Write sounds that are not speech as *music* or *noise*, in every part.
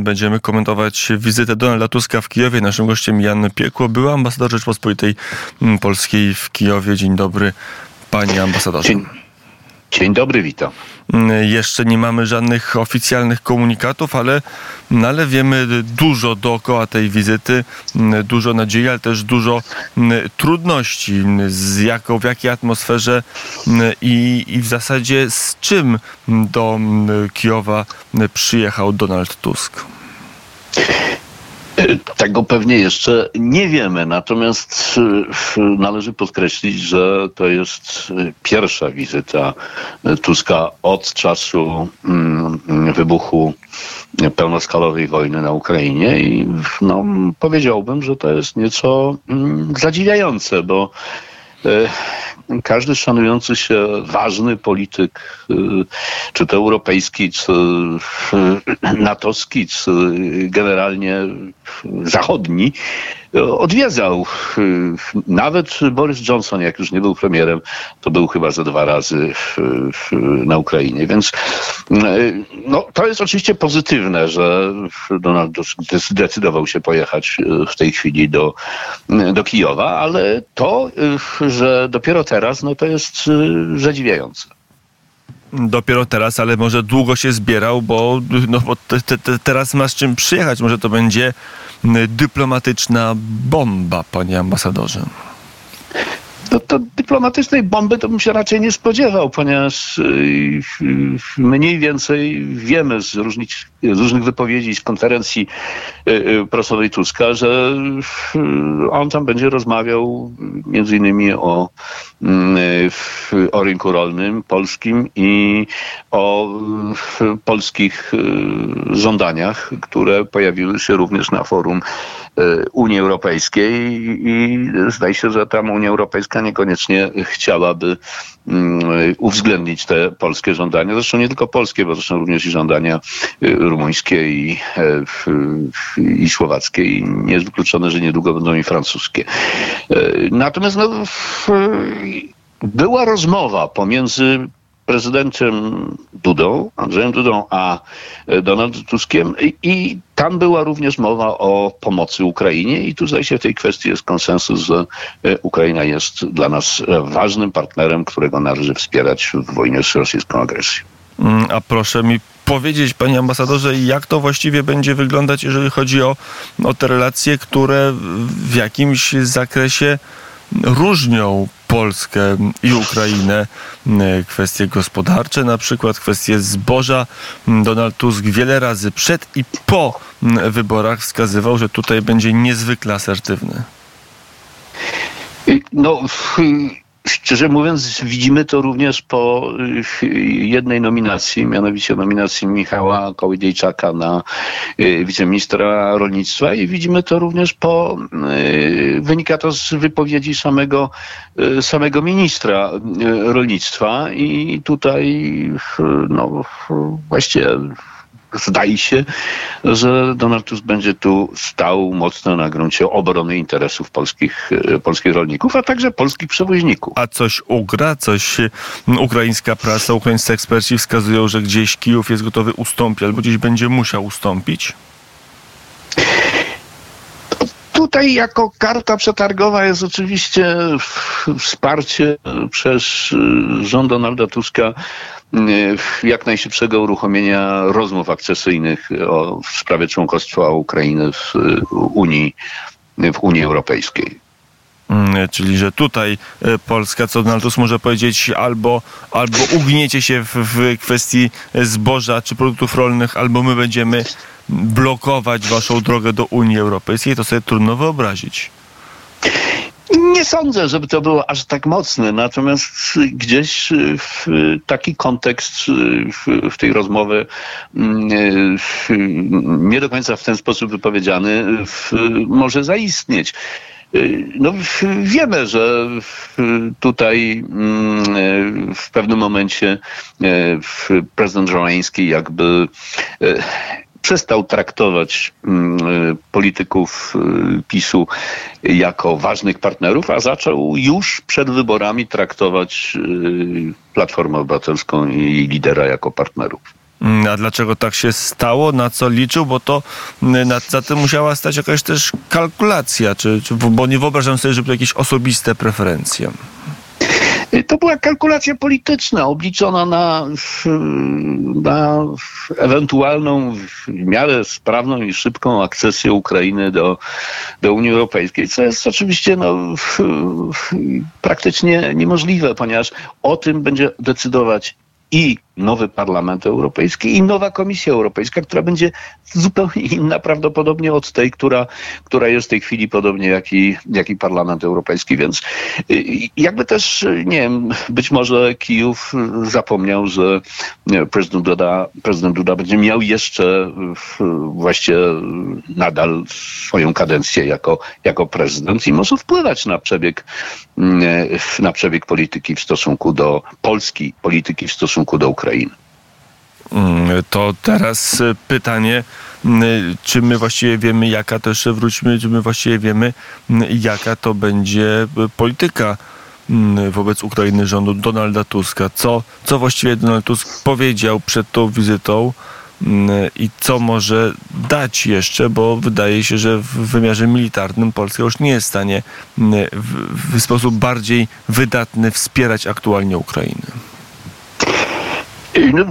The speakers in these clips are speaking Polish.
Będziemy komentować wizytę Donalda Tuska w Kijowie. Naszym gościem Jan Piekło, był ambasador Rzeczpospolitej Polskiej w Kijowie. Dzień dobry, panie ambasadorze. Dzień, dzień dobry, witam. Jeszcze nie mamy żadnych oficjalnych komunikatów, ale, no ale wiemy dużo dookoła tej wizyty, dużo nadziei, ale też dużo trudności, z jaką, w jakiej atmosferze i, i w zasadzie z czym do Kijowa przyjechał Donald Tusk. *laughs* Tego pewnie jeszcze nie wiemy, natomiast należy podkreślić, że to jest pierwsza wizyta Tuska od czasu wybuchu pełnoskalowej wojny na Ukrainie i no, powiedziałbym, że to jest nieco zadziwiające, bo każdy szanujący się ważny polityk, czy to europejski, czy natowski, czy generalnie zachodni, odwiedzał. Nawet Boris Johnson, jak już nie był premierem, to był chyba ze dwa razy na Ukrainie. Więc no, to jest oczywiście pozytywne, że Donald zdecydował się pojechać w tej chwili do, do Kijowa, ale to, że dopiero teraz, no to jest zadziwiające dopiero teraz, ale może długo się zbierał, bo, no, bo te, te, te teraz ma z czym przyjechać. Może to będzie dyplomatyczna bomba, panie ambasadorze. No to dyplomatycznej bomby to bym się raczej nie spodziewał, ponieważ mniej więcej wiemy z, różnych, z różnych wypowiedzi, z konferencji prasowej Tuska, że on tam będzie rozmawiał między innymi o, o rynku rolnym polskim i o polskich żądaniach, które pojawiły się również na forum Unii Europejskiej i zdaje się, że tam Unia Europejska niekoniecznie chciałaby uwzględnić te polskie żądania. Zresztą nie tylko polskie, bo zresztą również i żądania rumuńskie i, i słowackie i nie jest wykluczone, że niedługo będą i francuskie. Natomiast no, była rozmowa pomiędzy prezydentem Dudą, Andrzejem Dudą, a Donaldem Tuskiem i tam była również mowa o pomocy Ukrainie i tutaj się w tej kwestii jest konsensus, że Ukraina jest dla nas ważnym partnerem, którego należy wspierać w wojnie z rosyjską agresją. A proszę mi powiedzieć, panie ambasadorze, jak to właściwie będzie wyglądać, jeżeli chodzi o, o te relacje, które w jakimś zakresie różnią Polskę i Ukrainę, kwestie gospodarcze, na przykład kwestie zboża. Donald Tusk wiele razy przed i po wyborach wskazywał, że tutaj będzie niezwykle asertywny. No, Szczerze mówiąc, widzimy to również po jednej nominacji, mianowicie nominacji Michała Kołodziejczaka na wiceministra rolnictwa i widzimy to również po, wynika to z wypowiedzi samego, samego ministra rolnictwa i tutaj no, właściwie zdaje się, że Donald Tusk będzie tu stał mocno na gruncie obrony interesów polskich, polskich rolników, a także polskich przewoźników. A coś ugra? Coś ukraińska prasa, ukraińscy eksperci wskazują, że gdzieś Kijów jest gotowy ustąpić albo gdzieś będzie musiał ustąpić? Tutaj jako karta przetargowa jest oczywiście wsparcie przez rząd Donalda Tuska jak najszybszego uruchomienia rozmów akcesyjnych o, w sprawie członkostwa Ukrainy w Unii, w Unii Europejskiej. Czyli, że tutaj Polska, co Donald Tusk może powiedzieć, albo, albo ugniecie się w, w kwestii zboża czy produktów rolnych, albo my będziemy blokować waszą drogę do Unii Europejskiej, to sobie trudno wyobrazić. Nie sądzę, żeby to było aż tak mocne, natomiast gdzieś w taki kontekst w, w tej rozmowie nie do końca w ten sposób wypowiedziany może zaistnieć. No, wiemy, że tutaj w pewnym momencie prezydent Żołański jakby przestał traktować polityków PiSu jako ważnych partnerów, a zaczął już przed wyborami traktować Platformę Obywatelską i lidera jako partnerów. Mm, a dlaczego tak się stało? Na co liczył? Bo to mm, za tym musiała stać jakaś też kalkulacja, czy, czy, bo nie wyobrażam sobie, żeby jakieś osobiste preferencje. To była kalkulacja polityczna, obliczona na, na ewentualną, w miarę sprawną i szybką akcesję Ukrainy do, do Unii Europejskiej, co jest oczywiście no, praktycznie niemożliwe, ponieważ o tym będzie decydować i nowy Parlament Europejski i nowa Komisja Europejska, która będzie zupełnie inna prawdopodobnie od tej, która, która jest w tej chwili podobnie jak i, jak i Parlament Europejski. Więc y, jakby też, nie wiem, być może Kijów zapomniał, że prezydent Duda, prezydent Duda będzie miał jeszcze właściwie nadal swoją kadencję jako, jako prezydent i może wpływać na przebieg, na przebieg polityki w stosunku do Polski, polityki w stosunku do Ukrainy. Mm, to teraz e, pytanie, mm, czy my właściwie wiemy, jaka też wróćmy, czy my właściwie wiemy, mm, jaka to będzie e, polityka wobec Ukrainy rządu Donalda Tuska. Co, co właściwie Donald Tusk powiedział przed tą wizytą i co może dać jeszcze, bo wydaje się, że w wymiarze militarnym Polska już nie jest w stanie w, w sposób bardziej wydatny wspierać aktualnie Ukrainę. une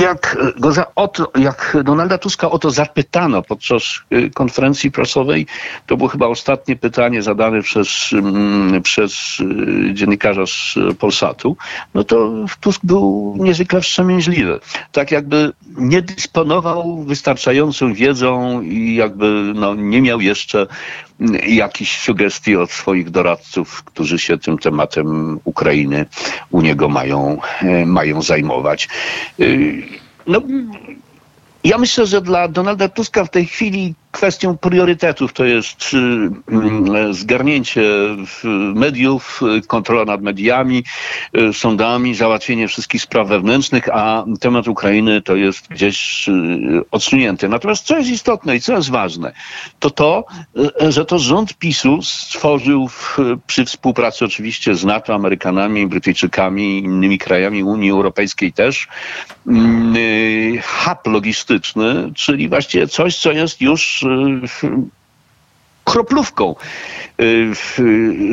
Jak, go za, o to, jak Donalda Tuska o to zapytano podczas y, konferencji prasowej, to było chyba ostatnie pytanie zadane przez, mm, przez y, dziennikarza z Polsatu, no to Tusk był niezwykle wstrzemięźliwy. Tak jakby nie dysponował wystarczającą wiedzą i jakby no, nie miał jeszcze jakichś sugestii od swoich doradców, którzy się tym tematem Ukrainy u niego mają, e, mają zajmować. No, ja myślę, że dla Donalda Tuska w tej chwili kwestią priorytetów to jest y, mm, zgarnięcie mediów, kontrola nad mediami, y, sądami, załatwienie wszystkich spraw wewnętrznych, a temat Ukrainy to jest gdzieś y, odsunięty. Natomiast co jest istotne i co jest ważne, to to, że to rząd PiSu stworzył przy współpracy oczywiście z NATO, Amerykanami, Brytyjczykami, innymi krajami Unii Europejskiej też, mm, hub logistyczny, czyli właściwie coś, co jest już już kroplówką y,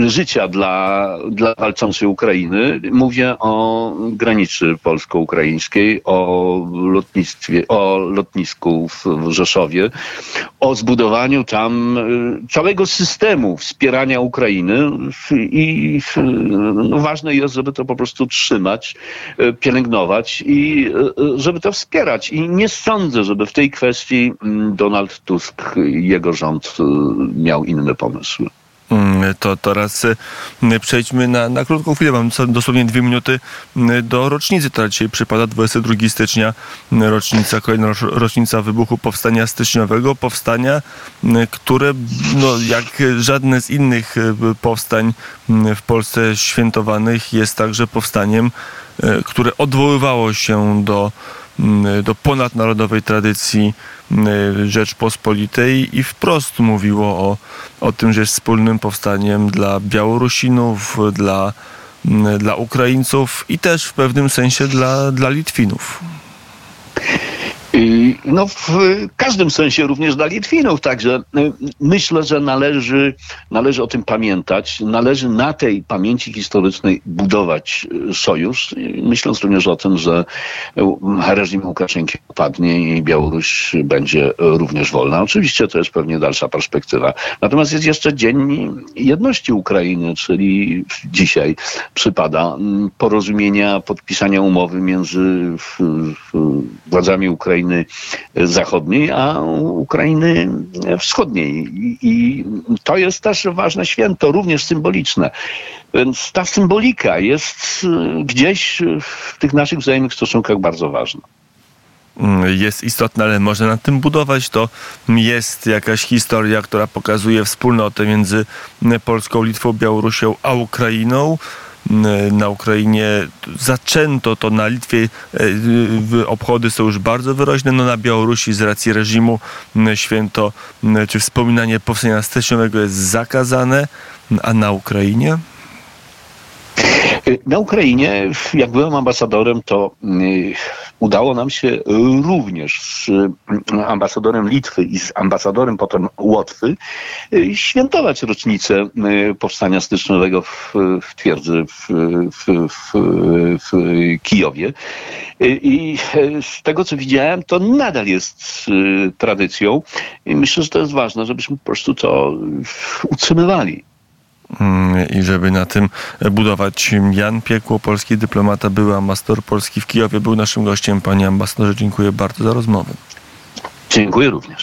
życia dla, dla walczącej Ukrainy. Mówię o granicy polsko-ukraińskiej, o lotnictwie, o lotnisku w Rzeszowie, o zbudowaniu tam y, całego systemu wspierania Ukrainy i no, ważne jest, żeby to po prostu trzymać, y, pielęgnować i żeby to wspierać. I nie sądzę, żeby w tej kwestii mm, Donald Tusk i jego rząd miał inne pomysły. Mm, to teraz y, przejdźmy na, na krótką chwilę. Mam dosłownie dwie minuty y, do rocznicy, która dzisiaj przypada 22 stycznia, y, rocznica, kolejna rocznica wybuchu powstania styczniowego. Powstania, które no, jak żadne z innych powstań w Polsce świętowanych jest także powstaniem, które odwoływało się do do ponadnarodowej tradycji Rzeczpospolitej i wprost mówiło o, o tym, że jest wspólnym powstaniem dla Białorusinów, dla, mm, dla Ukraińców i też w pewnym sensie dla, dla Litwinów. No w każdym sensie również dla Litwinów, także y, myślę, że należy, należy o tym pamiętać. Należy na tej pamięci historycznej budować y, sojusz, myśląc również o tym, że y, reżim Łukaszenki upadnie i Białoruś będzie również wolna. Oczywiście to jest pewnie dalsza perspektywa. Natomiast jest jeszcze Dzień Jedności Ukrainy, czyli dzisiaj przypada mm, porozumienia, podpisania umowy między władzami Ukrainy Ukrainy Zachodniej, a Ukrainy Wschodniej. I to jest też ważne święto, również symboliczne. Więc ta symbolika jest gdzieś w tych naszych wzajemnych stosunkach bardzo ważna jest istotna, ale można nad tym budować. To jest jakaś historia, która pokazuje wspólnotę między Polską, Litwą, Białorusią a Ukrainą na Ukrainie. Zaczęto to na Litwie e, obchody są już bardzo wyraźne, no na Białorusi z racji reżimu święto czy wspominanie powstania styczniowego jest zakazane, a na Ukrainie? Y, Na Ukrainie, jak byłem ambasadorem, to y, udało nam się również z y, ambasadorem Litwy i z ambasadorem potem Łotwy y, świętować rocznicę y, powstania styczniowego w, w twierdzy w, w, w, w Kijowie. Y, I z tego, co widziałem, to nadal jest tradycją i myślę, że to jest ważne, żebyśmy po prostu to utrzymywali. Mm, I żeby na tym budować. Jan Piekło, polski dyplomata, były ambasador Polski w Kijowie, był naszym gościem. Panie ambasadorze, dziękuję bardzo za rozmowę. Dziękuję również.